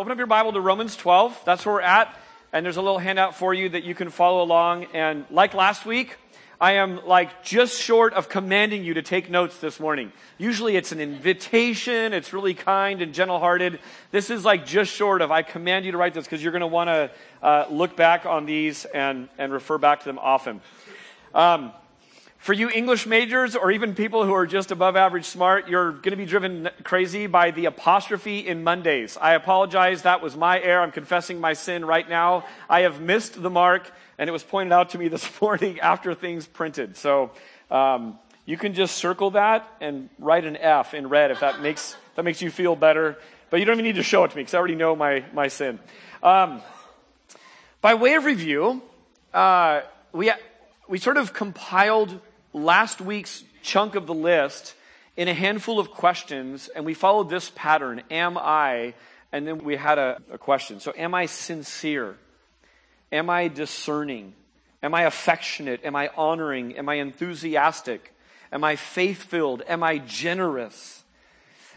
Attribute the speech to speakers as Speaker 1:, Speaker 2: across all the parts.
Speaker 1: open up your Bible to Romans 12. That's where we're at. And there's a little handout for you that you can follow along. And like last week, I am like just short of commanding you to take notes this morning. Usually it's an invitation. It's really kind and gentle hearted. This is like just short of I command you to write this because you're going to want to uh, look back on these and, and refer back to them often. Um, for you English majors or even people who are just above average smart, you're going to be driven crazy by the apostrophe in Mondays. I apologize. That was my error. I'm confessing my sin right now. I have missed the mark, and it was pointed out to me this morning after things printed. So um, you can just circle that and write an F in red if that makes that makes you feel better. But you don't even need to show it to me because I already know my my sin. Um, by way of review, uh, we we sort of compiled last week's chunk of the list in a handful of questions, and we followed this pattern Am I? And then we had a, a question. So, am I sincere? Am I discerning? Am I affectionate? Am I honoring? Am I enthusiastic? Am I faith filled? Am I generous?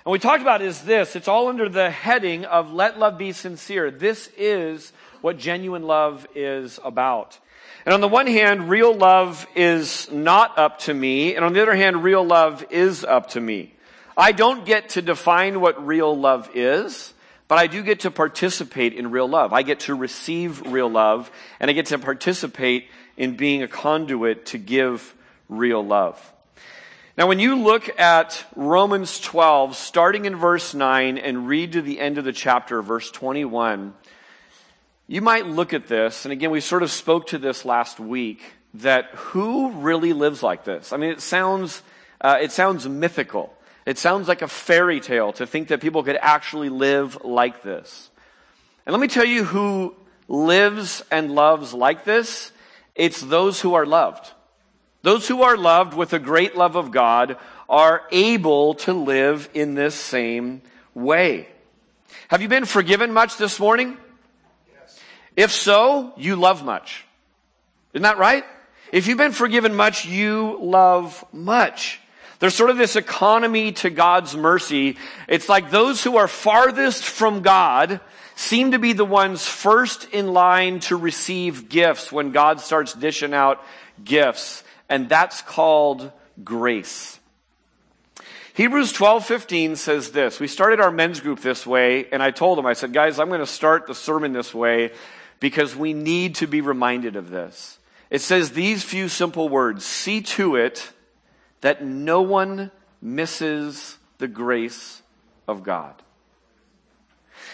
Speaker 1: And we talked about is this it's all under the heading of let love be sincere. This is what genuine love is about. And on the one hand, real love is not up to me. And on the other hand, real love is up to me. I don't get to define what real love is, but I do get to participate in real love. I get to receive real love and I get to participate in being a conduit to give real love. Now, when you look at Romans 12, starting in verse 9 and read to the end of the chapter, verse 21, you might look at this, and again, we sort of spoke to this last week, that who really lives like this? I mean, it sounds, uh, it sounds mythical. It sounds like a fairy tale to think that people could actually live like this. And let me tell you who lives and loves like this. It's those who are loved. Those who are loved with a great love of God are able to live in this same way. Have you been forgiven much this morning? If so, you love much. Isn't that right? If you've been forgiven much, you love much. There's sort of this economy to God's mercy. It's like those who are farthest from God seem to be the ones first in line to receive gifts when God starts dishing out gifts. And that's called grace. Hebrews 12:15 says this. We started our men's group this way, and I told them, I said, guys, I'm going to start the sermon this way because we need to be reminded of this. It says these few simple words see to it that no one misses the grace of God.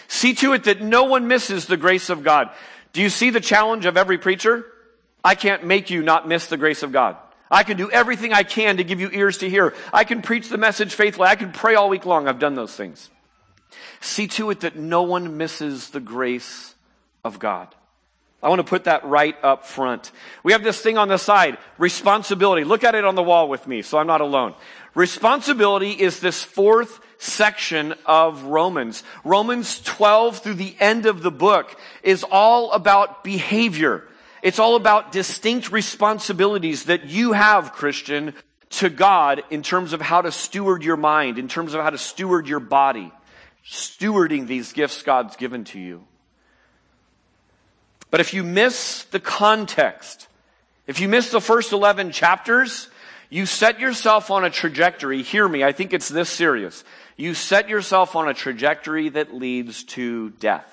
Speaker 1: See to it that no one misses the grace of God. Do you see the challenge of every preacher? I can't make you not miss the grace of God. I can do everything I can to give you ears to hear. I can preach the message faithfully. I can pray all week long. I've done those things. See to it that no one misses the grace of God. I want to put that right up front. We have this thing on the side, responsibility. Look at it on the wall with me so I'm not alone. Responsibility is this fourth section of Romans. Romans 12 through the end of the book is all about behavior. It's all about distinct responsibilities that you have, Christian, to God in terms of how to steward your mind, in terms of how to steward your body, stewarding these gifts God's given to you. But if you miss the context, if you miss the first 11 chapters, you set yourself on a trajectory. Hear me, I think it's this serious. You set yourself on a trajectory that leads to death.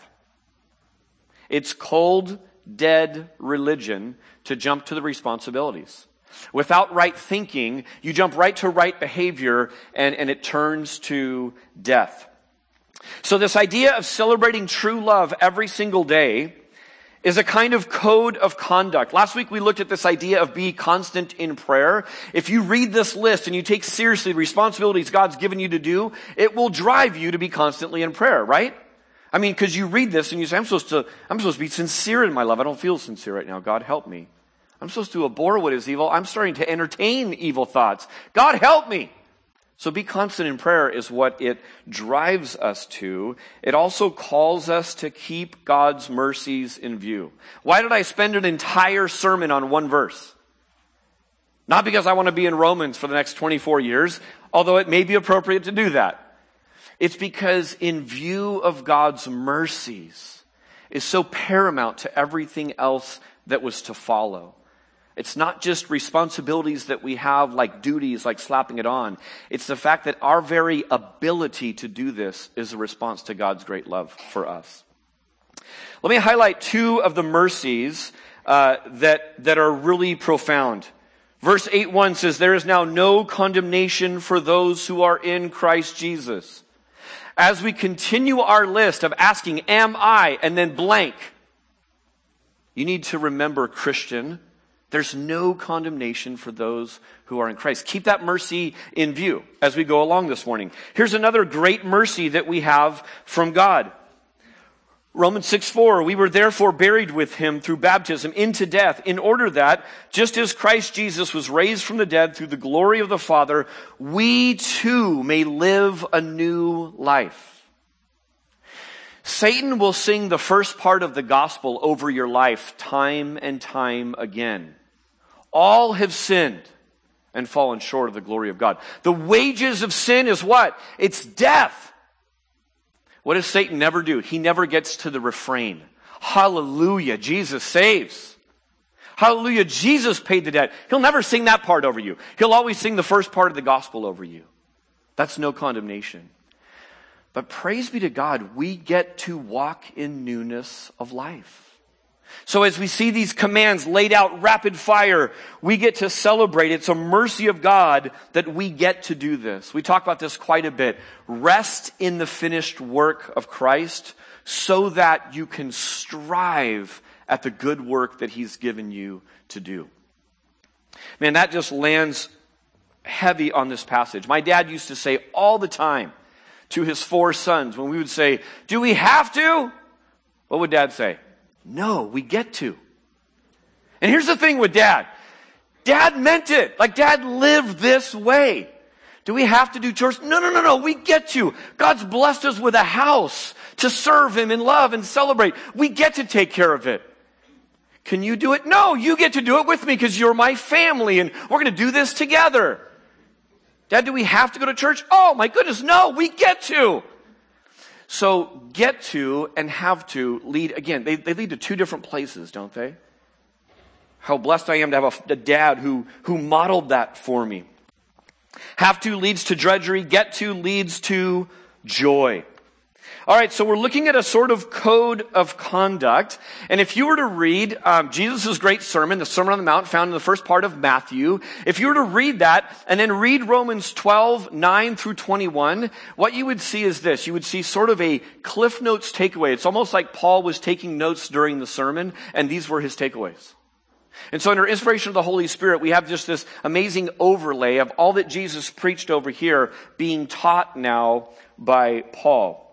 Speaker 1: It's cold, dead religion to jump to the responsibilities. Without right thinking, you jump right to right behavior and, and it turns to death. So this idea of celebrating true love every single day is a kind of code of conduct. Last week we looked at this idea of be constant in prayer. If you read this list and you take seriously the responsibilities God's given you to do, it will drive you to be constantly in prayer, right? I mean, cause you read this and you say, I'm supposed to, I'm supposed to be sincere in my love. I don't feel sincere right now. God help me. I'm supposed to abhor what is evil. I'm starting to entertain evil thoughts. God help me. So be constant in prayer is what it drives us to. It also calls us to keep God's mercies in view. Why did I spend an entire sermon on one verse? Not because I want to be in Romans for the next 24 years, although it may be appropriate to do that. It's because in view of God's mercies is so paramount to everything else that was to follow. It's not just responsibilities that we have like duties, like slapping it on. It's the fact that our very ability to do this is a response to God's great love for us. Let me highlight two of the mercies uh, that, that are really profound. Verse 8 1 says, There is now no condemnation for those who are in Christ Jesus. As we continue our list of asking, Am I? and then blank, you need to remember, Christian, there's no condemnation for those who are in Christ. Keep that mercy in view as we go along this morning. Here's another great mercy that we have from God. Romans 6 4, we were therefore buried with him through baptism into death, in order that, just as Christ Jesus was raised from the dead through the glory of the Father, we too may live a new life. Satan will sing the first part of the gospel over your life time and time again. All have sinned and fallen short of the glory of God. The wages of sin is what? It's death. What does Satan never do? He never gets to the refrain. Hallelujah, Jesus saves. Hallelujah, Jesus paid the debt. He'll never sing that part over you. He'll always sing the first part of the gospel over you. That's no condemnation. But praise be to God, we get to walk in newness of life. So as we see these commands laid out rapid fire, we get to celebrate. It's a mercy of God that we get to do this. We talk about this quite a bit. Rest in the finished work of Christ so that you can strive at the good work that He's given you to do. Man, that just lands heavy on this passage. My dad used to say all the time, to his four sons when we would say, Do we have to? What would dad say? No, we get to. And here's the thing with dad dad meant it. Like dad lived this way. Do we have to do church? No, no, no, no. We get to. God's blessed us with a house to serve Him in love and celebrate. We get to take care of it. Can you do it? No, you get to do it with me because you're my family and we're going to do this together. Dad, do we have to go to church? Oh my goodness, no, we get to. So get to and have to lead, again, they, they lead to two different places, don't they? How blessed I am to have a, a dad who, who modeled that for me. Have to leads to drudgery, get to leads to joy. All right, so we're looking at a sort of code of conduct. And if you were to read um, Jesus' great sermon, the Sermon on the Mount, found in the first part of Matthew, if you were to read that and then read Romans 12, 9 through 21, what you would see is this. You would see sort of a Cliff Notes takeaway. It's almost like Paul was taking notes during the sermon, and these were his takeaways. And so under inspiration of the Holy Spirit, we have just this amazing overlay of all that Jesus preached over here being taught now by Paul.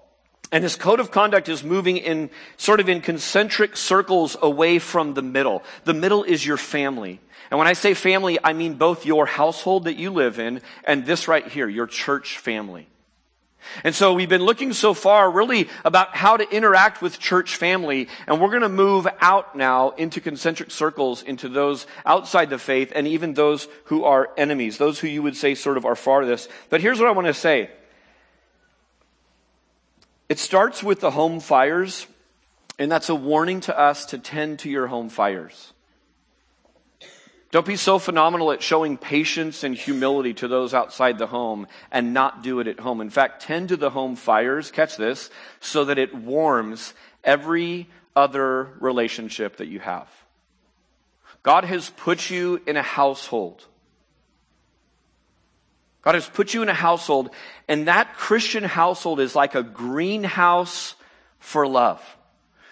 Speaker 1: And this code of conduct is moving in sort of in concentric circles away from the middle. The middle is your family. And when I say family, I mean both your household that you live in and this right here, your church family. And so we've been looking so far really about how to interact with church family, and we're going to move out now into concentric circles, into those outside the faith, and even those who are enemies, those who you would say sort of are farthest. But here's what I want to say. It starts with the home fires, and that's a warning to us to tend to your home fires. Don't be so phenomenal at showing patience and humility to those outside the home and not do it at home. In fact, tend to the home fires, catch this, so that it warms every other relationship that you have. God has put you in a household God has put you in a household, and that Christian household is like a greenhouse for love,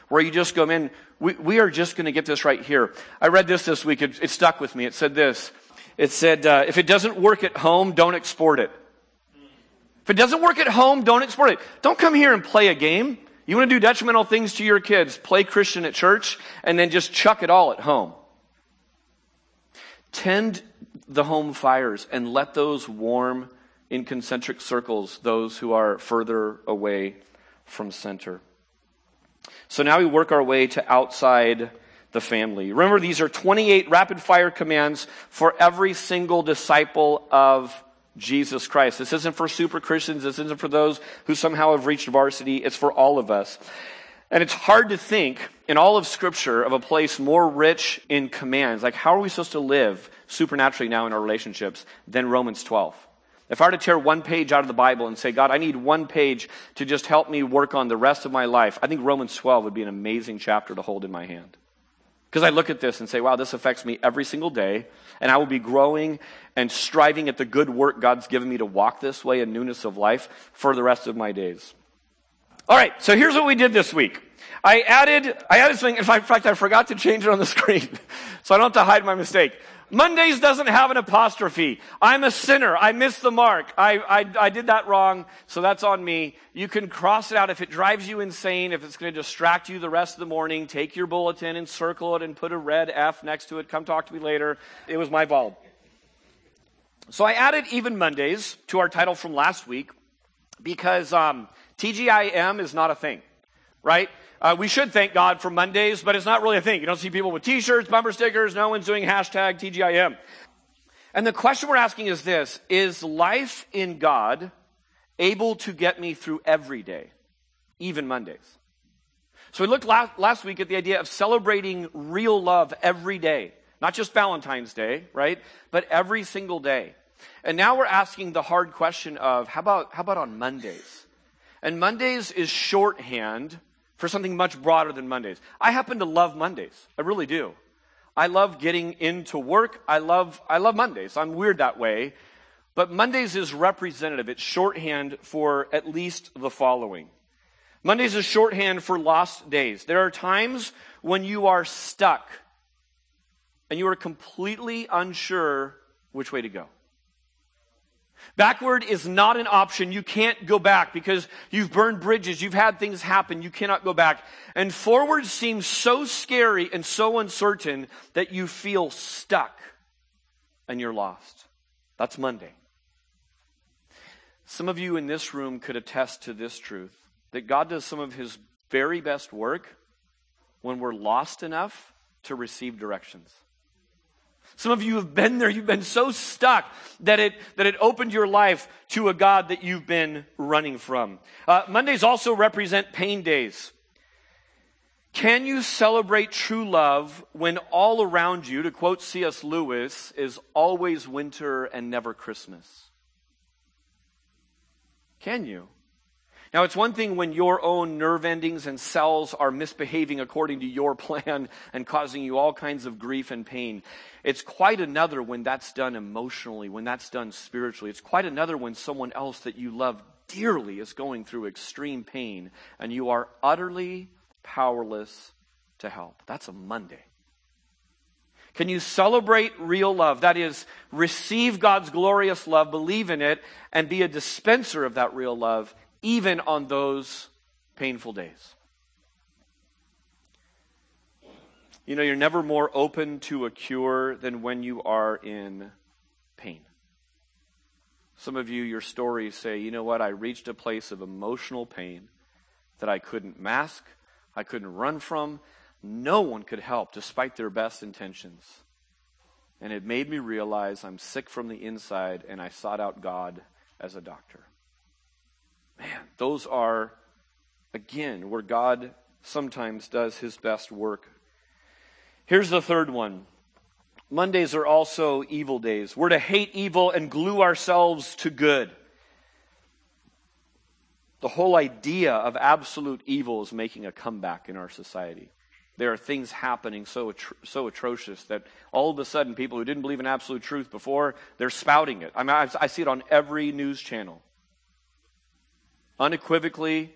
Speaker 1: where you just go, man, we, we are just going to get this right here. I read this this week. It, it stuck with me. It said this. It said, uh, if it doesn't work at home, don't export it. If it doesn't work at home, don't export it. Don't come here and play a game. You want to do detrimental things to your kids, play Christian at church, and then just chuck it all at home. Tend the home fires and let those warm in concentric circles those who are further away from center. So now we work our way to outside the family. Remember, these are 28 rapid fire commands for every single disciple of Jesus Christ. This isn't for super Christians. This isn't for those who somehow have reached varsity. It's for all of us. And it's hard to think in all of Scripture of a place more rich in commands. Like, how are we supposed to live supernaturally now in our relationships than Romans 12? If I were to tear one page out of the Bible and say, God, I need one page to just help me work on the rest of my life, I think Romans 12 would be an amazing chapter to hold in my hand. Because I look at this and say, wow, this affects me every single day, and I will be growing and striving at the good work God's given me to walk this way in newness of life for the rest of my days. All right, so here's what we did this week. I added, I added something, in fact, I forgot to change it on the screen, so I don't have to hide my mistake. Mondays doesn't have an apostrophe. I'm a sinner. I missed the mark. I, I, I, did that wrong, so that's on me. You can cross it out if it drives you insane, if it's going to distract you the rest of the morning. Take your bulletin and circle it and put a red F next to it. Come talk to me later. It was my fault. So I added even Mondays to our title from last week because um, TGIM is not a thing, right? Uh, we should thank God for Mondays, but it's not really a thing. You don't see people with t-shirts, bumper stickers. No one's doing hashtag TGIM. And the question we're asking is this, is life in God able to get me through every day, even Mondays? So we looked last, last week at the idea of celebrating real love every day. Not just Valentine's Day, right? But every single day. And now we're asking the hard question of how about, how about on Mondays? And Mondays is shorthand for something much broader than Mondays. I happen to love Mondays. I really do. I love getting into work. I love, I love Mondays. I'm weird that way. But Mondays is representative. It's shorthand for at least the following. Mondays is shorthand for lost days. There are times when you are stuck and you are completely unsure which way to go. Backward is not an option. You can't go back because you've burned bridges. You've had things happen. You cannot go back. And forward seems so scary and so uncertain that you feel stuck and you're lost. That's Monday. Some of you in this room could attest to this truth that God does some of his very best work when we're lost enough to receive directions. Some of you have been there. You've been so stuck that it, that it opened your life to a God that you've been running from. Uh, Mondays also represent pain days. Can you celebrate true love when all around you, to quote C.S. Lewis, is always winter and never Christmas? Can you? Now, it's one thing when your own nerve endings and cells are misbehaving according to your plan and causing you all kinds of grief and pain. It's quite another when that's done emotionally, when that's done spiritually. It's quite another when someone else that you love dearly is going through extreme pain and you are utterly powerless to help. That's a Monday. Can you celebrate real love? That is, receive God's glorious love, believe in it, and be a dispenser of that real love even on those painful days. You know, you're never more open to a cure than when you are in pain. Some of you, your stories say, you know what, I reached a place of emotional pain that I couldn't mask, I couldn't run from. No one could help despite their best intentions. And it made me realize I'm sick from the inside, and I sought out God as a doctor. Man, those are, again, where God sometimes does his best work. Here's the third one Mondays are also evil days. We're to hate evil and glue ourselves to good. The whole idea of absolute evil is making a comeback in our society. There are things happening so, so atrocious that all of a sudden people who didn't believe in absolute truth before, they're spouting it. I mean, I, I see it on every news channel unequivocally,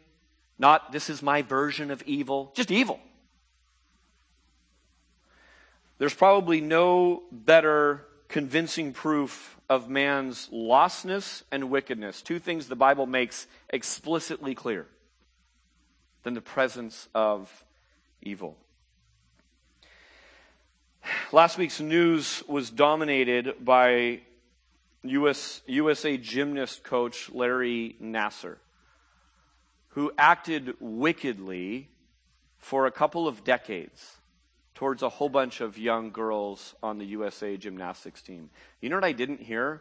Speaker 1: not this is my version of evil, just evil. There's probably no better convincing proof of man's lostness and wickedness, two things the Bible makes explicitly clear, than the presence of evil. Last week's news was dominated by US, USA gymnast coach Larry Nassar who acted wickedly for a couple of decades towards a whole bunch of young girls on the USA gymnastics team. You know what I didn't hear?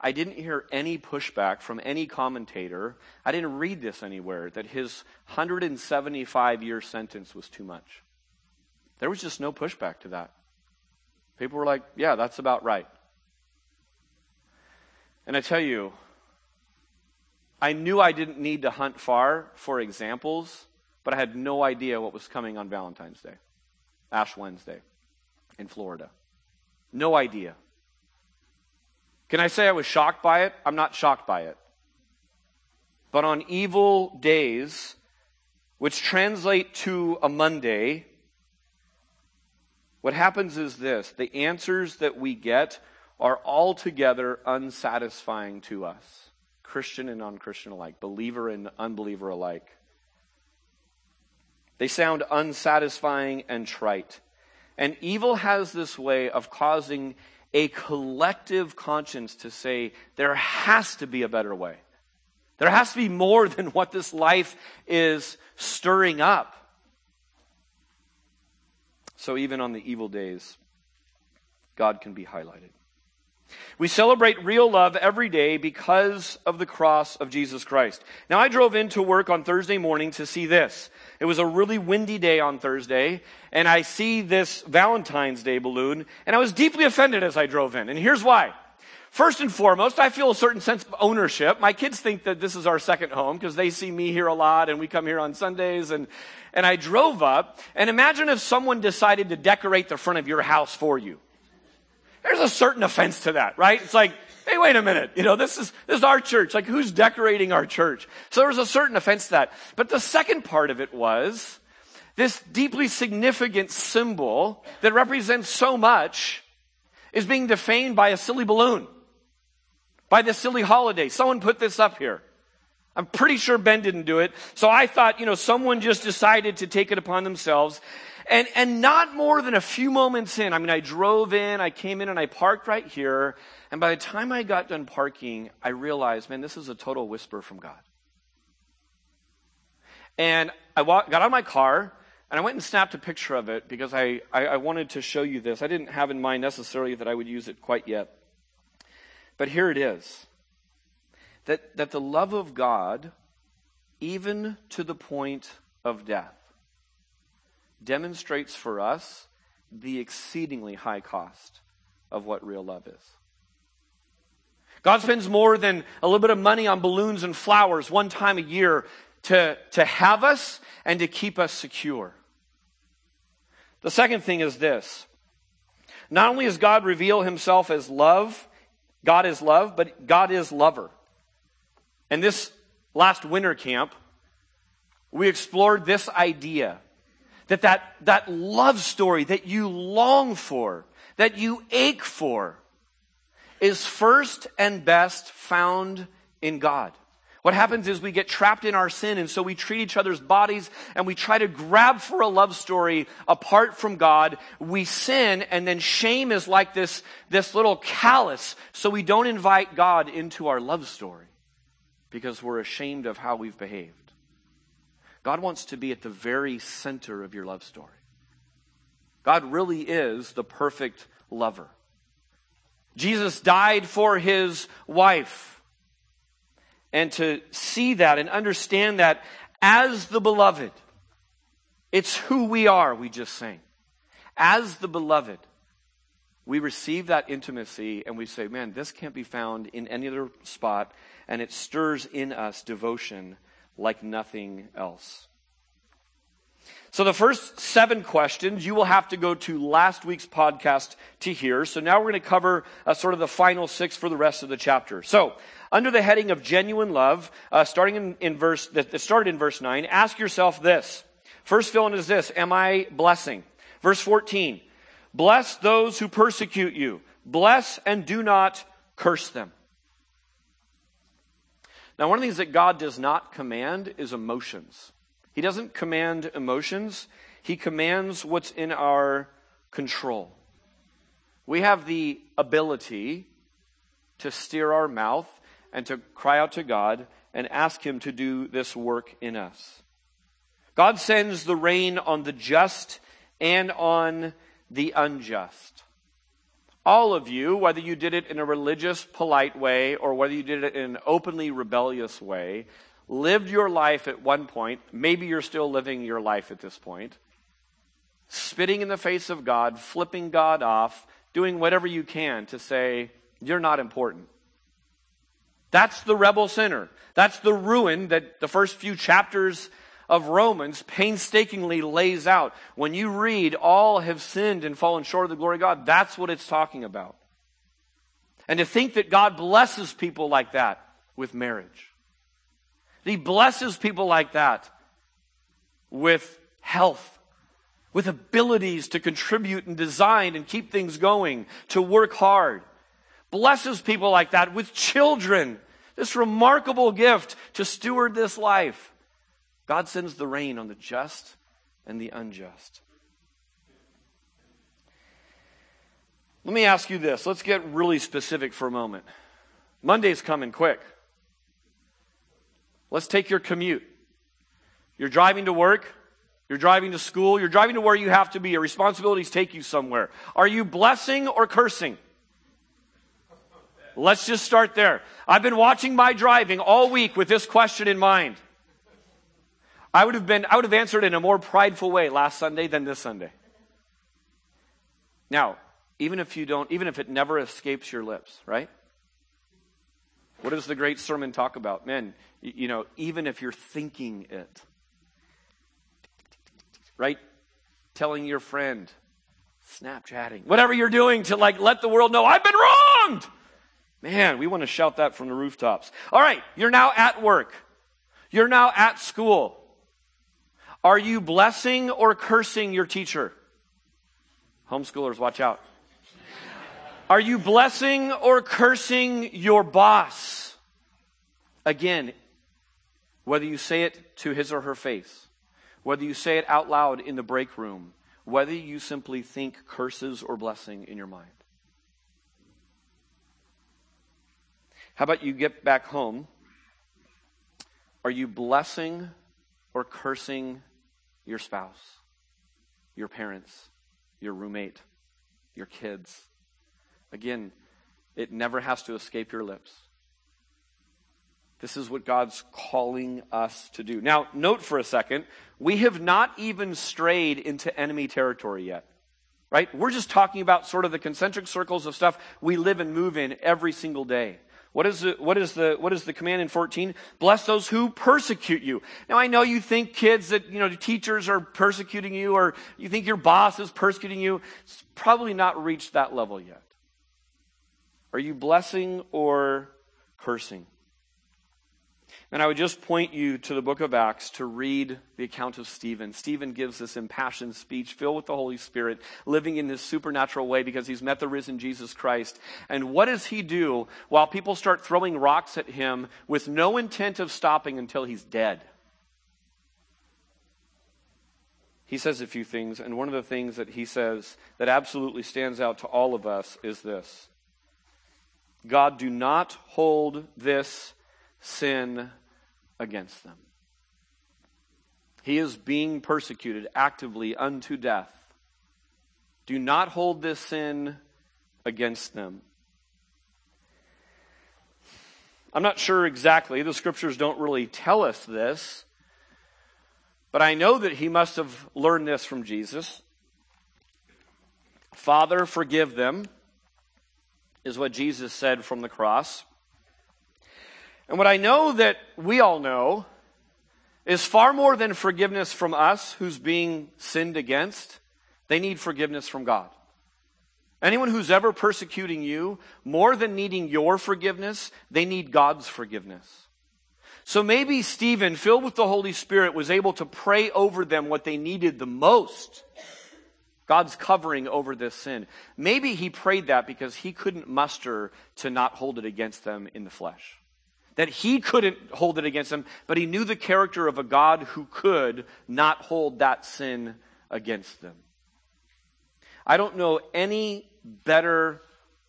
Speaker 1: I didn't hear any pushback from any commentator. I didn't read this anywhere that his 175 year sentence was too much. There was just no pushback to that. People were like, yeah, that's about right. And I tell you, I knew I didn't need to hunt far for examples, but I had no idea what was coming on Valentine's Day, Ash Wednesday in Florida. No idea. Can I say I was shocked by it? I'm not shocked by it. But on evil days, which translate to a Monday, what happens is this the answers that we get are altogether unsatisfying to us, Christian and non Christian alike, believer and unbeliever alike. They sound unsatisfying and trite. And evil has this way of causing a collective conscience to say, there has to be a better way. There has to be more than what this life is stirring up. So even on the evil days, God can be highlighted. We celebrate real love every day because of the cross of Jesus Christ. Now, I drove into work on Thursday morning to see this. It was a really windy day on Thursday, and I see this Valentine's Day balloon, and I was deeply offended as I drove in. And here's why. First and foremost, I feel a certain sense of ownership. My kids think that this is our second home because they see me here a lot and we come here on Sundays and, and I drove up and imagine if someone decided to decorate the front of your house for you. There's a certain offense to that, right? It's like, hey, wait a minute. You know, this is, this is our church. Like, who's decorating our church? So there was a certain offense to that. But the second part of it was this deeply significant symbol that represents so much is being defamed by a silly balloon, by this silly holiday. Someone put this up here. I'm pretty sure Ben didn't do it. So I thought, you know, someone just decided to take it upon themselves. And, and not more than a few moments in, I mean, I drove in, I came in and I parked right here. And by the time I got done parking, I realized, man, this is a total whisper from God. And I walked, got out of my car and I went and snapped a picture of it because I, I, I wanted to show you this. I didn't have in mind necessarily that I would use it quite yet. But here it is that, that the love of God, even to the point of death, demonstrates for us the exceedingly high cost of what real love is. God spends more than a little bit of money on balloons and flowers one time a year to, to have us and to keep us secure. The second thing is this. Not only does God reveal himself as love, God is love, but God is lover. And this last winter camp, we explored this idea that, that that love story that you long for, that you ache for, is first and best found in God. What happens is we get trapped in our sin and so we treat each other's bodies and we try to grab for a love story apart from God. We sin and then shame is like this, this little callus so we don't invite God into our love story because we're ashamed of how we've behaved. God wants to be at the very center of your love story. God really is the perfect lover. Jesus died for his wife. And to see that and understand that as the beloved, it's who we are, we just sang. As the beloved, we receive that intimacy and we say, man, this can't be found in any other spot. And it stirs in us devotion like nothing else. So the first seven questions you will have to go to last week's podcast to hear. So now we're going to cover uh, sort of the final six for the rest of the chapter. So under the heading of genuine love, uh, starting in, in verse that started in verse nine, ask yourself this. First fill in is this: Am I blessing? Verse fourteen: Bless those who persecute you. Bless and do not curse them. Now, one of the things that God does not command is emotions. He doesn't command emotions, He commands what's in our control. We have the ability to steer our mouth and to cry out to God and ask Him to do this work in us. God sends the rain on the just and on the unjust. All of you, whether you did it in a religious, polite way or whether you did it in an openly rebellious way, lived your life at one point. Maybe you're still living your life at this point. Spitting in the face of God, flipping God off, doing whatever you can to say, you're not important. That's the rebel sinner. That's the ruin that the first few chapters of Romans painstakingly lays out. When you read, all have sinned and fallen short of the glory of God, that's what it's talking about. And to think that God blesses people like that with marriage. He blesses people like that with health, with abilities to contribute and design and keep things going, to work hard. Blesses people like that with children. This remarkable gift to steward this life. God sends the rain on the just and the unjust. Let me ask you this. Let's get really specific for a moment. Monday's coming quick. Let's take your commute. You're driving to work. You're driving to school. You're driving to where you have to be. Your responsibilities take you somewhere. Are you blessing or cursing? Let's just start there. I've been watching my driving all week with this question in mind. I would have been, I would have answered in a more prideful way last Sunday than this Sunday. Now, even if you don't, even if it never escapes your lips, right? What does the great sermon talk about? Man, you know, even if you're thinking it, right? Telling your friend, Snapchatting, whatever you're doing to like let the world know, I've been wronged. Man, we want to shout that from the rooftops. All right, you're now at work. You're now at school. Are you blessing or cursing your teacher? Homeschoolers, watch out. Are you blessing or cursing your boss? Again, whether you say it to his or her face, whether you say it out loud in the break room, whether you simply think curses or blessing in your mind. How about you get back home? Are you blessing or cursing your spouse, your parents, your roommate, your kids. Again, it never has to escape your lips. This is what God's calling us to do. Now, note for a second, we have not even strayed into enemy territory yet. Right? We're just talking about sort of the concentric circles of stuff we live and move in every single day. What is, the, what, is the, what is the command in 14? Bless those who persecute you. Now I know you think kids that, you know, teachers are persecuting you or you think your boss is persecuting you. It's probably not reached that level yet. Are you blessing or cursing? And I would just point you to the book of Acts to read the account of Stephen. Stephen gives this impassioned speech filled with the Holy Spirit, living in this supernatural way because he's met the risen Jesus Christ. And what does he do while people start throwing rocks at him with no intent of stopping until he's dead? He says a few things, and one of the things that he says that absolutely stands out to all of us is this God, do not hold this sin against them. He is being persecuted actively unto death. Do not hold this sin against them. I'm not sure exactly. The scriptures don't really tell us this. But I know that he must have learned this from Jesus. Father, forgive them, is what Jesus said from the cross. And what I know that we all know is far more than forgiveness from us who's being sinned against. They need forgiveness from God. Anyone who's ever persecuting you, more than needing your forgiveness, they need God's forgiveness. So maybe Stephen, filled with the Holy Spirit, was able to pray over them what they needed the most. God's covering over this sin. Maybe he prayed that because he couldn't muster to not hold it against them in the flesh that he couldn't hold it against them, but he knew the character of a God who could not hold that sin against them. I don't know any better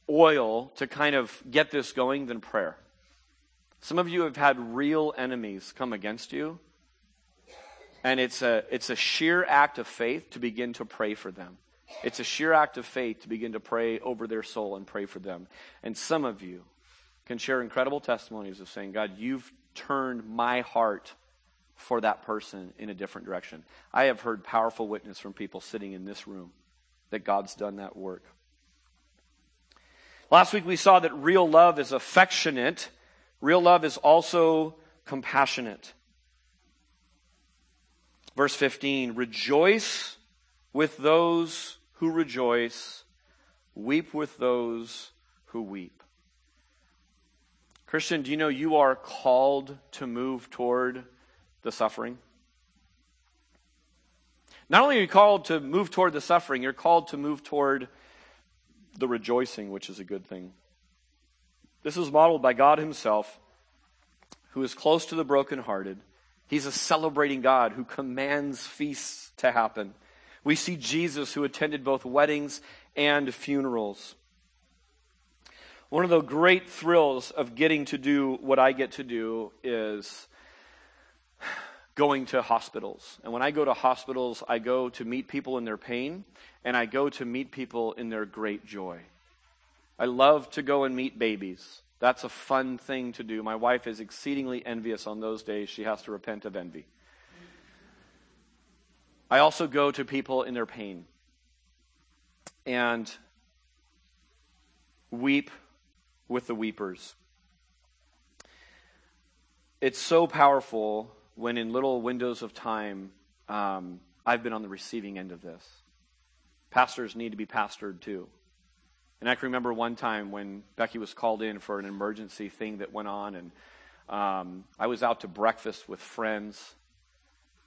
Speaker 1: oil to kind of get this going than prayer. Some of you have had real enemies come against you, and it's a, it's a sheer act of faith to begin to pray for them. It's a sheer act of faith to begin to pray over their soul and pray for them. And some of you can share incredible testimonies of saying, God, you've turned my heart for that person in a different direction. I have heard powerful witness from people sitting in this room that God's done that work. Last week we saw that real love is affectionate. Real love is also compassionate. Verse 15 Rejoice with those who rejoice, weep with those who weep. Christian, do you know you are called to move toward the suffering? Not only are you called to move toward the suffering, you're called to move toward the rejoicing, which is a good thing. This is modeled by God Himself, who is close to the brokenhearted. He's a celebrating God who commands feasts to happen. We see Jesus, who attended both weddings and funerals. One of the great thrills of getting to do what I get to do is going to hospitals. And when I go to hospitals, I go to meet people in their pain, and I go to meet people in their great joy. I love to go and meet babies. That's a fun thing to do. My wife is exceedingly envious on those days. She has to repent of envy. I also go to people in their pain and weep with the weepers. It's so powerful when, in little windows of time, um, I've been on the receiving end of this. Pastors need to be pastored too. And I can remember one time when Becky was called in for an emergency thing that went on, and um, I was out to breakfast with friends.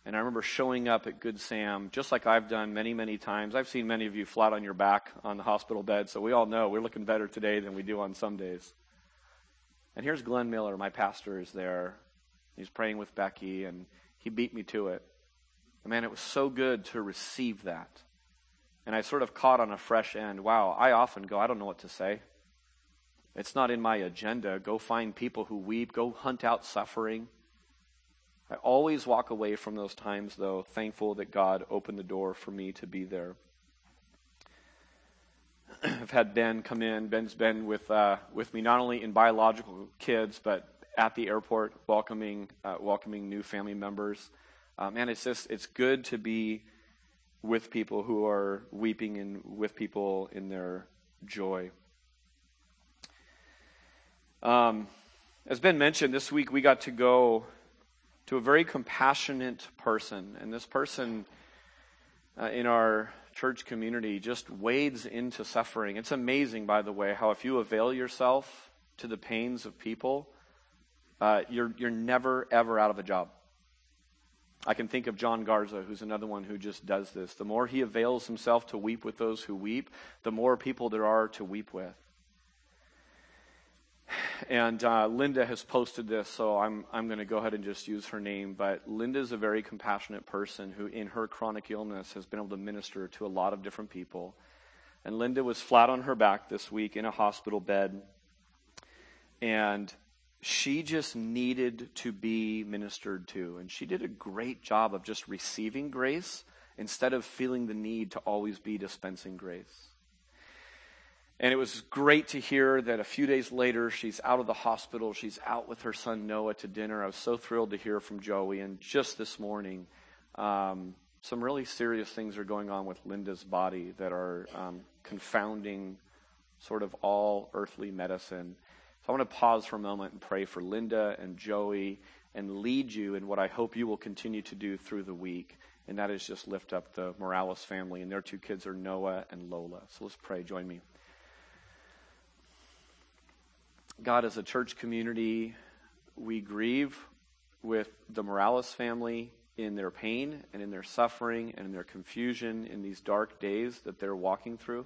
Speaker 1: And I remember showing up at Good Sam, just like I've done many, many times. I've seen many of you flat on your back on the hospital bed, so we all know we're looking better today than we do on some days. And here's Glenn Miller, my pastor, is there. He's praying with Becky, and he beat me to it. And man, it was so good to receive that. And I sort of caught on a fresh end. Wow, I often go, I don't know what to say. It's not in my agenda. Go find people who weep, go hunt out suffering. I always walk away from those times, though, thankful that God opened the door for me to be there. I've had Ben come in. Ben's been with uh, with me not only in biological kids, but at the airport, welcoming uh, welcoming new family members. Um, and it's just it's good to be with people who are weeping and with people in their joy. Um, as Ben mentioned, this week we got to go to a very compassionate person. And this person uh, in our church community just wades into suffering. It's amazing, by the way, how if you avail yourself to the pains of people, uh, you're, you're never, ever out of a job. I can think of John Garza, who's another one who just does this. The more he avails himself to weep with those who weep, the more people there are to weep with. And uh, Linda has posted this, so I'm, I'm going to go ahead and just use her name. But Linda is a very compassionate person who, in her chronic illness, has been able to minister to a lot of different people. And Linda was flat on her back this week in a hospital bed. And she just needed to be ministered to. And she did a great job of just receiving grace instead of feeling the need to always be dispensing grace. And it was great to hear that a few days later, she's out of the hospital. She's out with her son Noah to dinner. I was so thrilled to hear from Joey. And just this morning, um, some really serious things are going on with Linda's body that are um, confounding sort of all earthly medicine. So I want to pause for a moment and pray for Linda and Joey and lead you in what I hope you will continue to do through the week. And that is just lift up the Morales family. And their two kids are Noah and Lola. So let's pray. Join me. God, as a church community, we grieve with the Morales family in their pain and in their suffering and in their confusion in these dark days that they're walking through.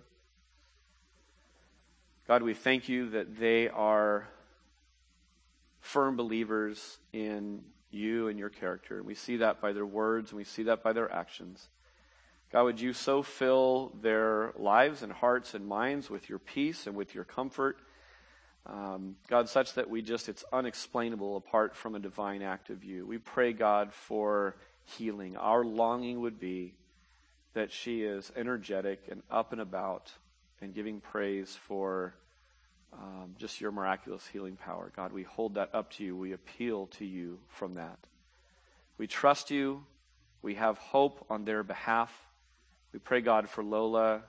Speaker 1: God, we thank you that they are firm believers in you and your character. We see that by their words and we see that by their actions. God, would you so fill their lives and hearts and minds with your peace and with your comfort? Um, God, such that we just, it's unexplainable apart from a divine act of you. We pray, God, for healing. Our longing would be that she is energetic and up and about and giving praise for um, just your miraculous healing power. God, we hold that up to you. We appeal to you from that. We trust you. We have hope on their behalf. We pray, God, for Lola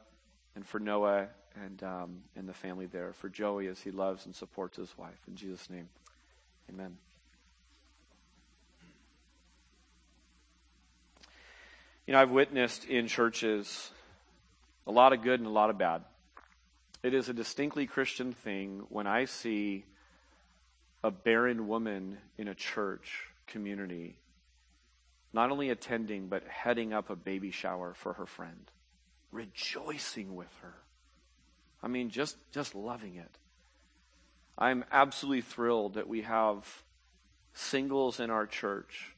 Speaker 1: and for Noah and, um, and the family there, for Joey as he loves and supports his wife. In Jesus' name, amen. You know, I've witnessed in churches a lot of good and a lot of bad. It is a distinctly Christian thing when I see a barren woman in a church community not only attending, but heading up a baby shower for her friend, rejoicing with her. I mean, just, just loving it. I'm absolutely thrilled that we have singles in our church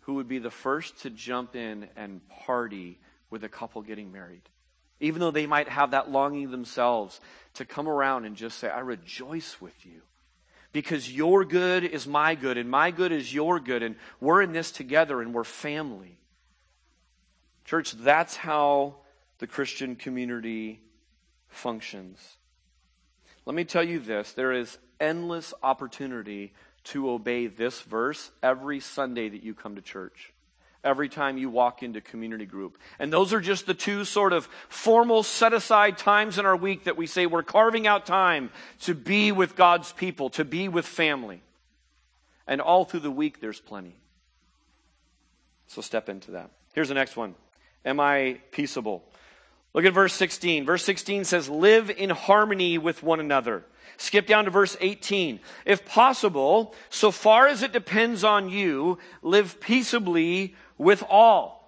Speaker 1: who would be the first to jump in and party with a couple getting married. Even though they might have that longing themselves to come around and just say, I rejoice with you because your good is my good and my good is your good and we're in this together and we're family. Church, that's how the Christian community functions. Let me tell you this there is endless opportunity to obey this verse every Sunday that you come to church every time you walk into community group. And those are just the two sort of formal set aside times in our week that we say we're carving out time to be with God's people, to be with family. And all through the week, there's plenty. So step into that. Here's the next one Am I peaceable? Look at verse 16. Verse 16 says, Live in harmony with one another. Skip down to verse 18. If possible, so far as it depends on you, live peaceably with all.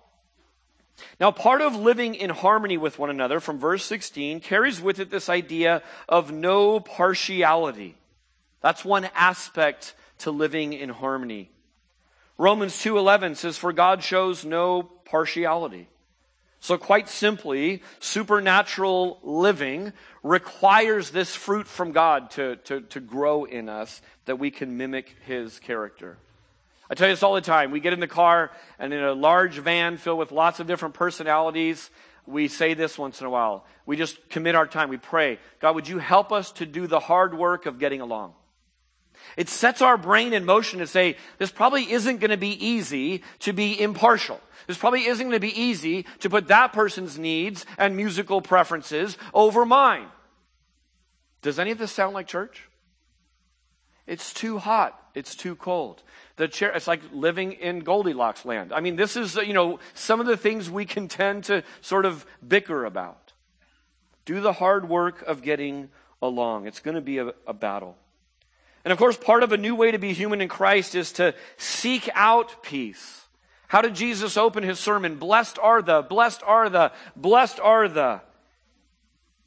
Speaker 1: Now, part of living in harmony with one another from verse 16 carries with it this idea of no partiality. That's one aspect to living in harmony. Romans 2:11 says for God shows no partiality. So quite simply, supernatural living requires this fruit from God to, to, to grow in us that we can mimic his character. I tell you this all the time. We get in the car and in a large van filled with lots of different personalities, we say this once in a while. We just commit our time. We pray, God, would you help us to do the hard work of getting along? It sets our brain in motion to say, this probably isn't going to be easy to be impartial. This probably isn't going to be easy to put that person's needs and musical preferences over mine. Does any of this sound like church? It's too hot. It's too cold. The chair, it's like living in Goldilocks land. I mean, this is, you know, some of the things we can tend to sort of bicker about. Do the hard work of getting along. It's going to be a, a battle. And of course, part of a new way to be human in Christ is to seek out peace. How did Jesus open his sermon? Blessed are the, blessed are the, blessed are the.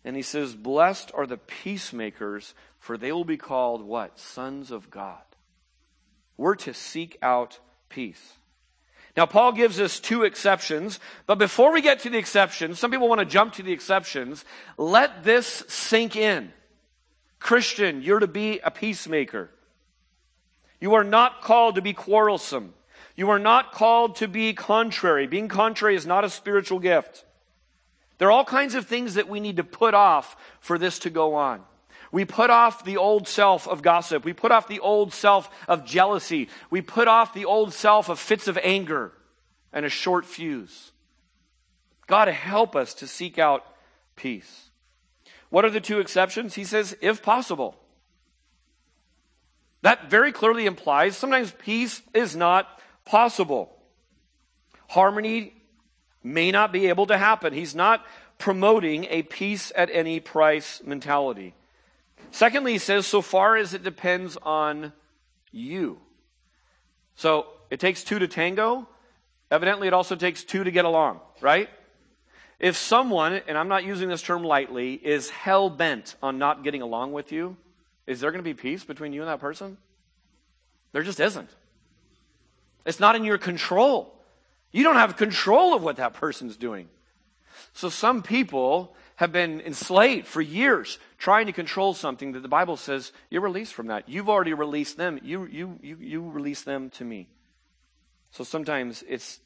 Speaker 1: And he says, Blessed are the peacemakers, for they will be called what? Sons of God. We're to seek out peace. Now, Paul gives us two exceptions, but before we get to the exceptions, some people want to jump to the exceptions. Let this sink in. Christian, you're to be a peacemaker. You are not called to be quarrelsome. You are not called to be contrary. Being contrary is not a spiritual gift. There are all kinds of things that we need to put off for this to go on. We put off the old self of gossip. We put off the old self of jealousy. We put off the old self of fits of anger and a short fuse. God help us to seek out peace. What are the two exceptions? He says, if possible. That very clearly implies sometimes peace is not possible. Harmony may not be able to happen. He's not promoting a peace at any price mentality. Secondly, he says, so far as it depends on you. So it takes two to tango. Evidently, it also takes two to get along, right? If someone, and I'm not using this term lightly, is hell bent on not getting along with you, is there going to be peace between you and that person? There just isn't. It's not in your control. You don't have control of what that person's doing. So some people have been enslaved for years trying to control something that the Bible says you're released from that. You've already released them. You, you, you, you release them to me. So sometimes it's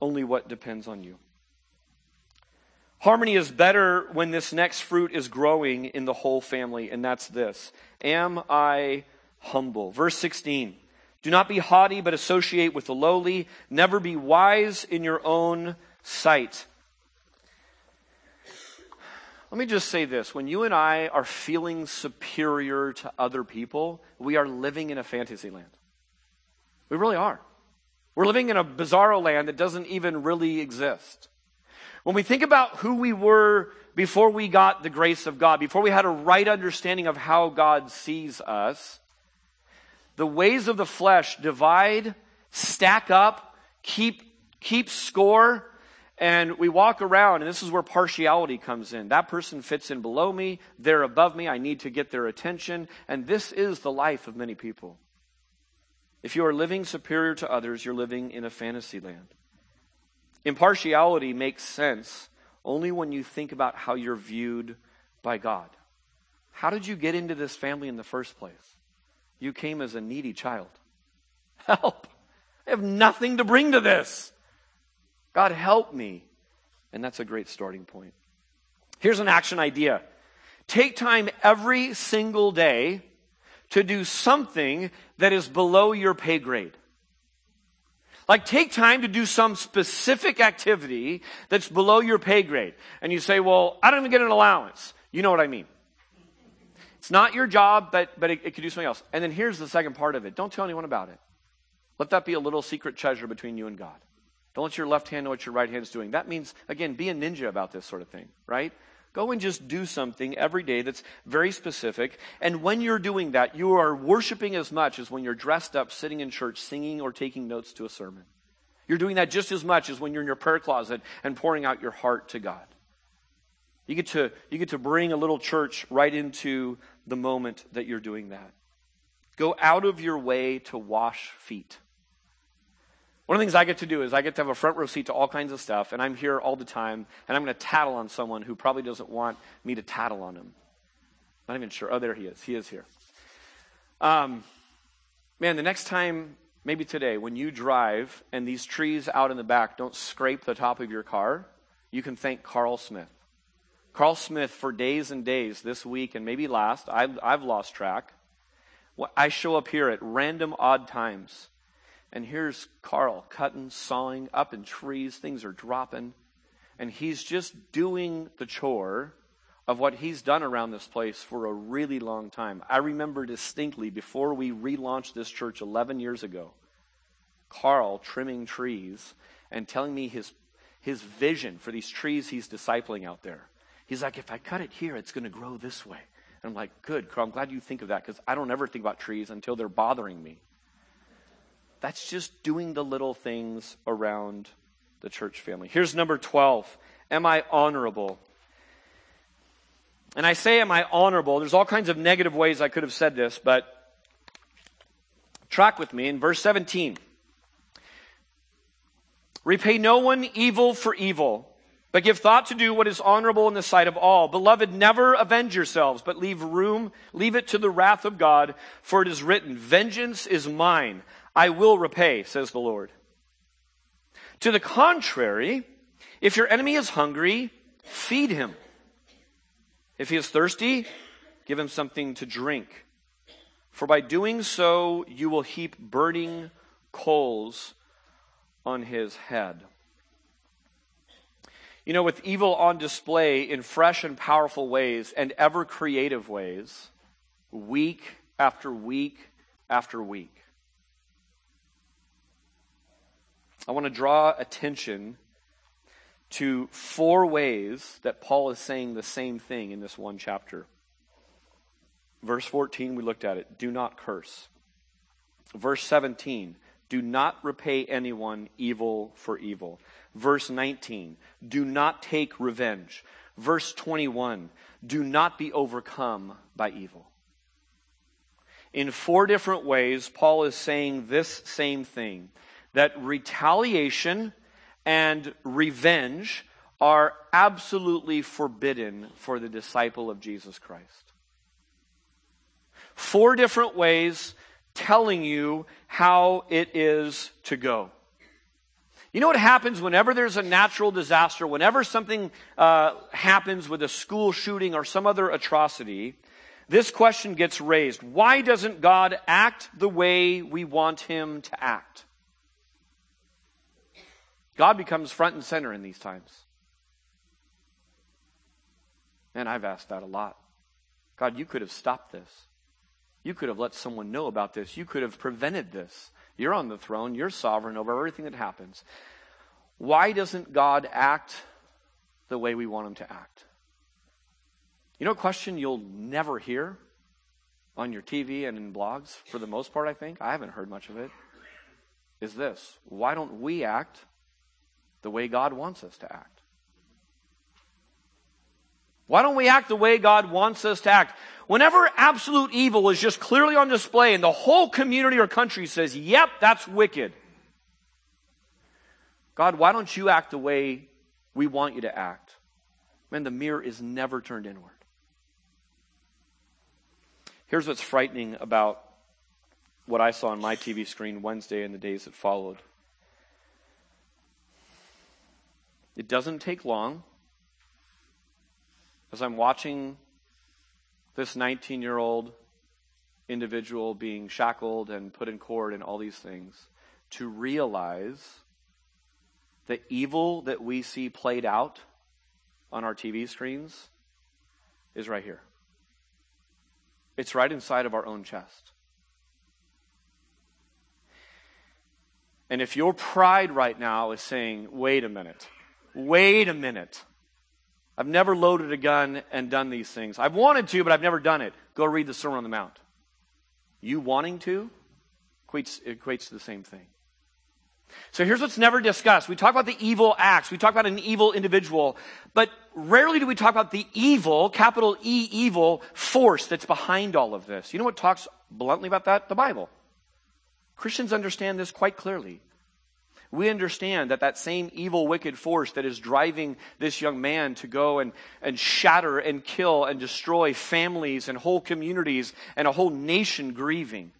Speaker 1: only what depends on you. Harmony is better when this next fruit is growing in the whole family, and that's this Am I humble? Verse 16 Do not be haughty, but associate with the lowly. Never be wise in your own sight. Let me just say this. When you and I are feeling superior to other people, we are living in a fantasy land. We really are. We're living in a bizarro land that doesn't even really exist. When we think about who we were before we got the grace of God, before we had a right understanding of how God sees us, the ways of the flesh divide, stack up, keep, keep score, and we walk around, and this is where partiality comes in. That person fits in below me, they're above me, I need to get their attention, and this is the life of many people. If you are living superior to others, you're living in a fantasy land. Impartiality makes sense only when you think about how you're viewed by God. How did you get into this family in the first place? You came as a needy child. Help! I have nothing to bring to this. God, help me. And that's a great starting point. Here's an action idea take time every single day to do something that is below your pay grade. Like take time to do some specific activity that's below your pay grade. And you say, well, I don't even get an allowance. You know what I mean. It's not your job, but, but it, it could do something else. And then here's the second part of it. Don't tell anyone about it. Let that be a little secret treasure between you and God. Don't let your left hand know what your right hand is doing. That means, again, be a ninja about this sort of thing, right? Go and just do something every day that's very specific. And when you're doing that, you are worshiping as much as when you're dressed up, sitting in church, singing or taking notes to a sermon. You're doing that just as much as when you're in your prayer closet and pouring out your heart to God. You get to, you get to bring a little church right into the moment that you're doing that. Go out of your way to wash feet. One of the things I get to do is I get to have a front row seat to all kinds of stuff, and I'm here all the time, and I'm going to tattle on someone who probably doesn't want me to tattle on him. Not even sure. Oh, there he is. He is here. Um, man, the next time, maybe today, when you drive and these trees out in the back don't scrape the top of your car, you can thank Carl Smith. Carl Smith, for days and days this week and maybe last, I've, I've lost track. I show up here at random odd times and here's Carl cutting, sawing up in trees. Things are dropping. And he's just doing the chore of what he's done around this place for a really long time. I remember distinctly before we relaunched this church 11 years ago, Carl trimming trees and telling me his, his vision for these trees he's discipling out there. He's like, if I cut it here, it's going to grow this way. And I'm like, good, Carl, I'm glad you think of that because I don't ever think about trees until they're bothering me. That's just doing the little things around the church family. Here's number 12 Am I honorable? And I say, Am I honorable? There's all kinds of negative ways I could have said this, but track with me in verse 17. Repay no one evil for evil, but give thought to do what is honorable in the sight of all. Beloved, never avenge yourselves, but leave room, leave it to the wrath of God, for it is written, Vengeance is mine. I will repay, says the Lord. To the contrary, if your enemy is hungry, feed him. If he is thirsty, give him something to drink. For by doing so, you will heap burning coals on his head. You know, with evil on display in fresh and powerful ways and ever creative ways, week after week after week. I want to draw attention to four ways that Paul is saying the same thing in this one chapter. Verse 14, we looked at it. Do not curse. Verse 17, do not repay anyone evil for evil. Verse 19, do not take revenge. Verse 21, do not be overcome by evil. In four different ways, Paul is saying this same thing that retaliation and revenge are absolutely forbidden for the disciple of Jesus Christ. Four different ways telling you how it is to go. You know what happens whenever there's a natural disaster, whenever something uh, happens with a school shooting or some other atrocity, this question gets raised. Why doesn't God act the way we want him to act? God becomes front and center in these times. And I've asked that a lot. God, you could have stopped this. You could have let someone know about this. You could have prevented this. You're on the throne. You're sovereign over everything that happens. Why doesn't God act the way we want him to act? You know a question you'll never hear on your TV and in blogs, for the most part, I think? I haven't heard much of it. Is this why don't we act the way God wants us to act? Why don't we act the way God wants us to act? Whenever absolute evil is just clearly on display and the whole community or country says, yep, that's wicked. God, why don't you act the way we want you to act? Man, the mirror is never turned inward. Here's what's frightening about what I saw on my TV screen Wednesday and the days that followed. It doesn't take long as I'm watching this 19 year old individual being shackled and put in court and all these things to realize the evil that we see played out on our TV screens is right here. It's right inside of our own chest. And if your pride right now is saying, wait a minute, wait a minute, I've never loaded a gun and done these things. I've wanted to, but I've never done it. Go read the Sermon on the Mount. You wanting to equates, equates to the same thing. So here's what's never discussed. We talk about the evil acts. We talk about an evil individual, but rarely do we talk about the evil, capital E evil force that's behind all of this. You know what talks bluntly about that? The Bible. Christians understand this quite clearly. We understand that that same evil, wicked force that is driving this young man to go and, and shatter and kill and destroy families and whole communities and a whole nation grieving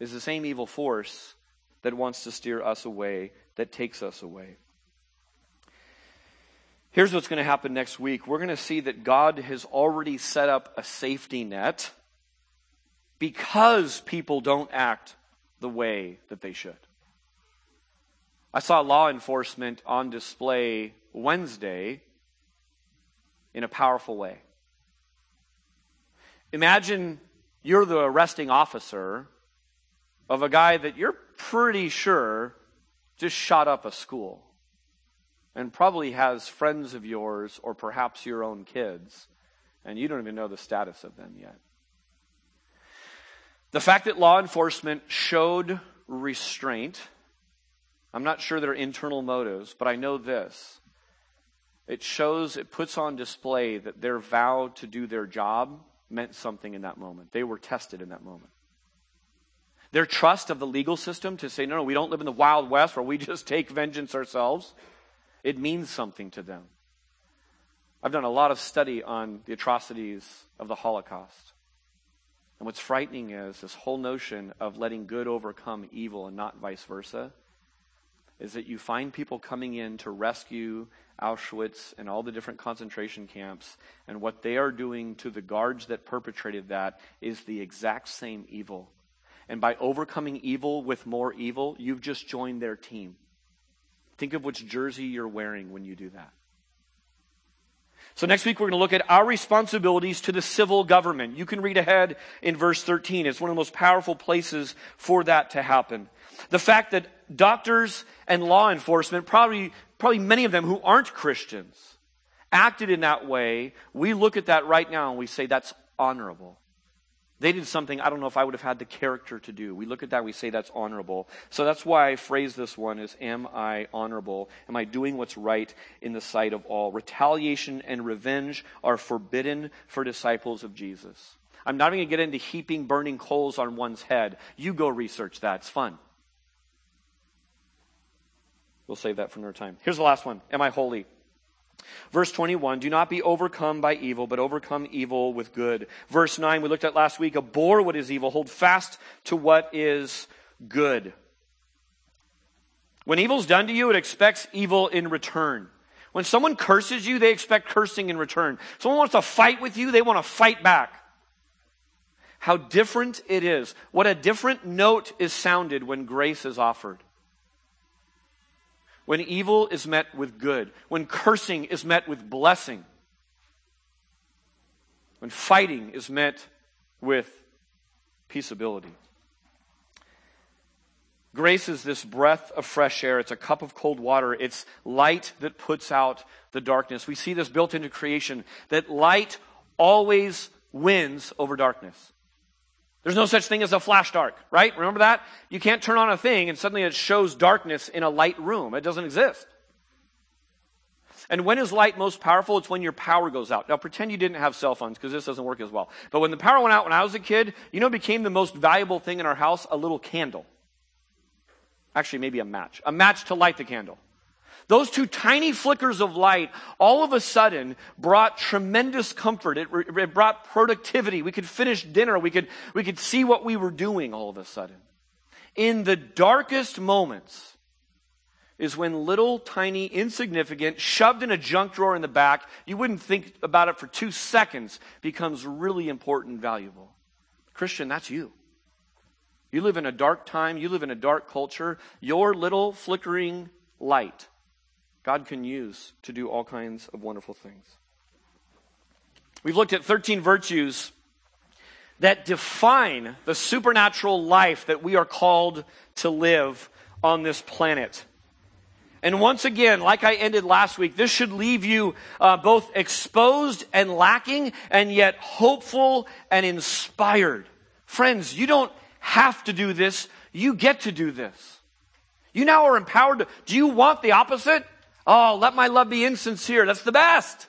Speaker 1: is the same evil force that wants to steer us away, that takes us away. Here's what's going to happen next week. We're going to see that God has already set up a safety net because people don't act the way that they should. I saw law enforcement on display Wednesday in a powerful way. Imagine you're the arresting officer of a guy that you're pretty sure just shot up a school and probably has friends of yours or perhaps your own kids, and you don't even know the status of them yet. The fact that law enforcement showed restraint, I'm not sure their internal motives, but I know this. It shows, it puts on display that their vow to do their job meant something in that moment. They were tested in that moment. Their trust of the legal system to say, no, no, we don't live in the Wild West where we just take vengeance ourselves. It means something to them. I've done a lot of study on the atrocities of the Holocaust. And what's frightening is this whole notion of letting good overcome evil and not vice versa is that you find people coming in to rescue Auschwitz and all the different concentration camps, and what they are doing to the guards that perpetrated that is the exact same evil and by overcoming evil with more evil, you've just joined their team. Think of which jersey you're wearing when you do that. So next week we're going to look at our responsibilities to the civil government. You can read ahead in verse 13. It's one of the most powerful places for that to happen. The fact that doctors and law enforcement, probably, probably many of them who aren't Christians, acted in that way, we look at that right now and we say that's honorable. They did something I don't know if I would have had the character to do. We look at that, we say that's honorable. So that's why I phrase this one as Am I honorable? Am I doing what's right in the sight of all? Retaliation and revenge are forbidden for disciples of Jesus. I'm not even going to get into heaping burning coals on one's head. You go research that. It's fun. We'll save that for another time. Here's the last one Am I holy? Verse 21, do not be overcome by evil, but overcome evil with good. Verse 9, we looked at last week, abhor what is evil, hold fast to what is good. When evil's done to you, it expects evil in return. When someone curses you, they expect cursing in return. Someone wants to fight with you, they want to fight back. How different it is. What a different note is sounded when grace is offered. When evil is met with good. When cursing is met with blessing. When fighting is met with peaceability. Grace is this breath of fresh air. It's a cup of cold water. It's light that puts out the darkness. We see this built into creation that light always wins over darkness. There's no such thing as a flash dark, right? Remember that? You can't turn on a thing and suddenly it shows darkness in a light room. It doesn't exist. And when is light most powerful? It's when your power goes out. Now pretend you didn't have cell phones because this doesn't work as well. But when the power went out when I was a kid, you know became the most valuable thing in our house? A little candle. Actually, maybe a match. A match to light the candle. Those two tiny flickers of light all of a sudden brought tremendous comfort. It, it, brought productivity. We could finish dinner. We could, we could see what we were doing all of a sudden. In the darkest moments is when little, tiny, insignificant, shoved in a junk drawer in the back, you wouldn't think about it for two seconds, becomes really important and valuable. Christian, that's you. You live in a dark time, you live in a dark culture. Your little flickering light, God can use to do all kinds of wonderful things. We've looked at 13 virtues that define the supernatural life that we are called to live on this planet. And once again, like I ended last week, this should leave you uh, both exposed and lacking, and yet hopeful and inspired. Friends, you don't have to do this. You get to do this. You now are empowered do you want the opposite? Oh, let my love be insincere. That's the best.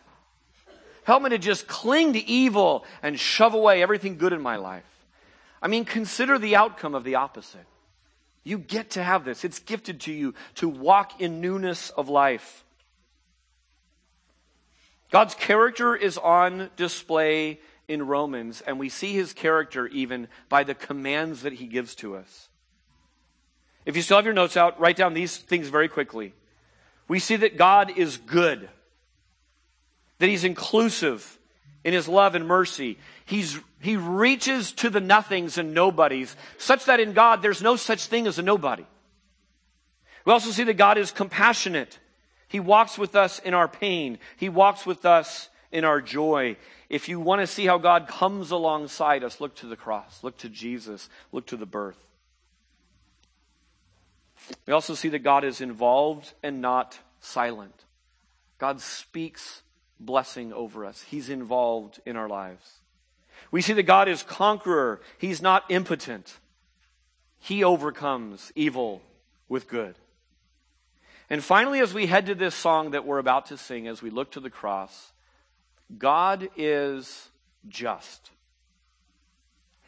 Speaker 1: Help me to just cling to evil and shove away everything good in my life. I mean, consider the outcome of the opposite. You get to have this. It's gifted to you to walk in newness of life. God's character is on display in Romans, and we see his character even by the commands that he gives to us. If you still have your notes out, write down these things very quickly. We see that God is good, that he's inclusive in his love and mercy. He's, he reaches to the nothings and nobodies, such that in God there's no such thing as a nobody. We also see that God is compassionate. He walks with us in our pain. He walks with us in our joy. If you want to see how God comes alongside us, look to the cross, look to Jesus, look to the birth. We also see that God is involved and not silent. God speaks blessing over us. He's involved in our lives. We see that God is conqueror. He's not impotent. He overcomes evil with good. And finally, as we head to this song that we're about to sing, as we look to the cross, God is just.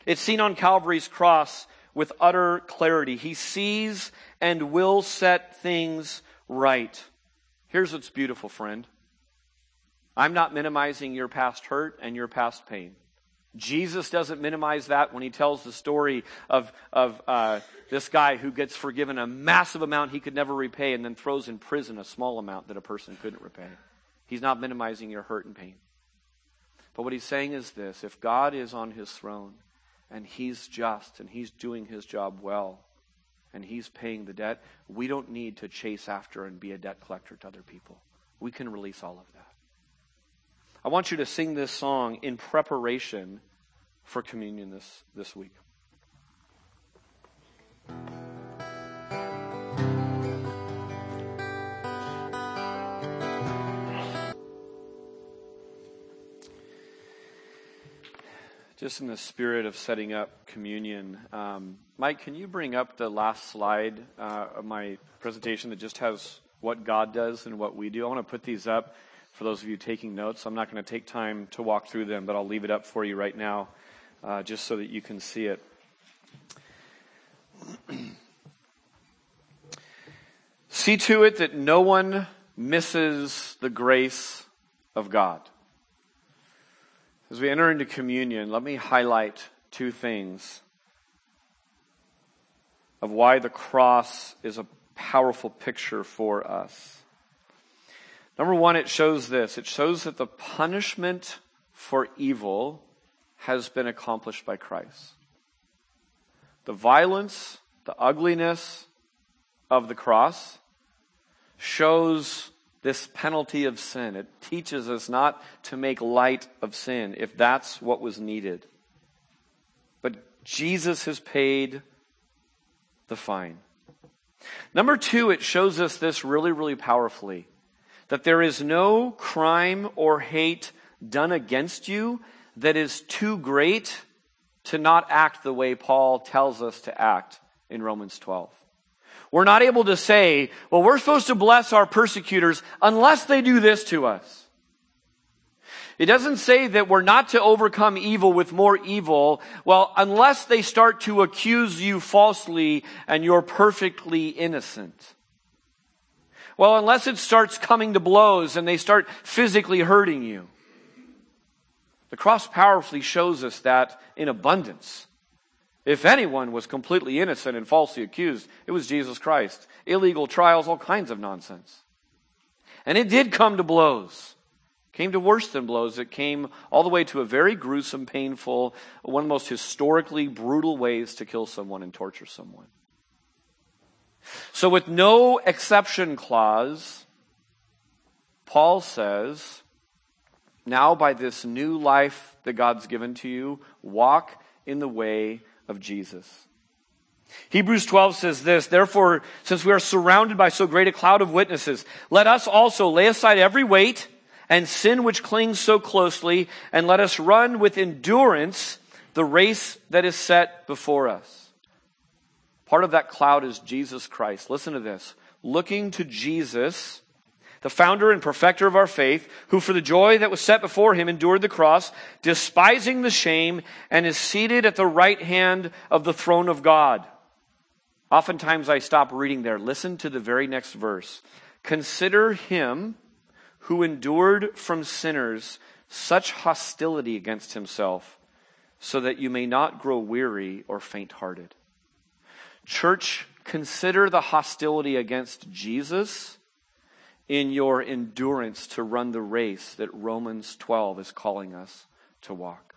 Speaker 1: It's seen on Calvary's cross with utter clarity. He sees and will set things right. Here's what's beautiful, friend. I'm not minimizing your past hurt and your past pain. Jesus doesn't minimize that when he tells the story of, of uh, this guy who gets forgiven a massive amount he could never repay and then throws in prison a small amount that a person couldn't repay. He's not minimizing your hurt and pain. But what he's saying is this if God is on his throne and he's just and he's doing his job well and he's paying the debt, we don't need to chase after and be a debt collector to other people. We can release all of that. I want you to sing this song in preparation for communion this, this week. Just in the spirit of setting up communion, um, Mike, can you bring up the last slide uh, of my presentation that just has what God does and what we do? I want to put these up for those of you taking notes. I'm not going to take time to walk through them, but I'll leave it up for you right now uh, just so that you can see it. see to it that no one misses the grace of God. As we enter into communion, let me highlight two things of why the cross is a powerful picture for us. Number one, it shows this it shows that the punishment for evil has been accomplished by Christ. The violence, the ugliness of the cross shows this penalty of sin. It teaches us not to make light of sin if that's what was needed. But Jesus has paid the fine. Number two, it shows us this really, really powerfully that there is no crime or hate done against you that is too great to not act the way Paul tells us to act in Romans 12. We're not able to say, well, we're supposed to bless our persecutors unless they do this to us. It doesn't say that we're not to overcome evil with more evil. Well, unless they start to accuse you falsely and you're perfectly innocent. Well, unless it starts coming to blows and they start physically hurting you. The cross powerfully shows us that in abundance. If anyone was completely innocent and falsely accused, it was Jesus Christ. Illegal trials, all kinds of nonsense. And it did come to blows. It came to worse than blows. It came all the way to a very gruesome, painful, one of the most historically brutal ways to kill someone and torture someone. So, with no exception clause, Paul says, now by this new life that God's given to you, walk in the way of Jesus. Hebrews 12 says this, therefore, since we are surrounded by so great a cloud of witnesses, let us also lay aside every weight and sin which clings so closely, and let us run with endurance the race that is set before us. Part of that cloud is Jesus Christ. Listen to this. Looking to Jesus, the founder and perfecter of our faith, who for the joy that was set before him endured the cross, despising the shame, and is seated at the right hand of the throne of God. Oftentimes I stop reading there. Listen to the very next verse. Consider him who endured from sinners such hostility against himself, so that you may not grow weary or faint hearted. Church, consider the hostility against Jesus in your endurance to run the race that Romans 12 is calling us to walk.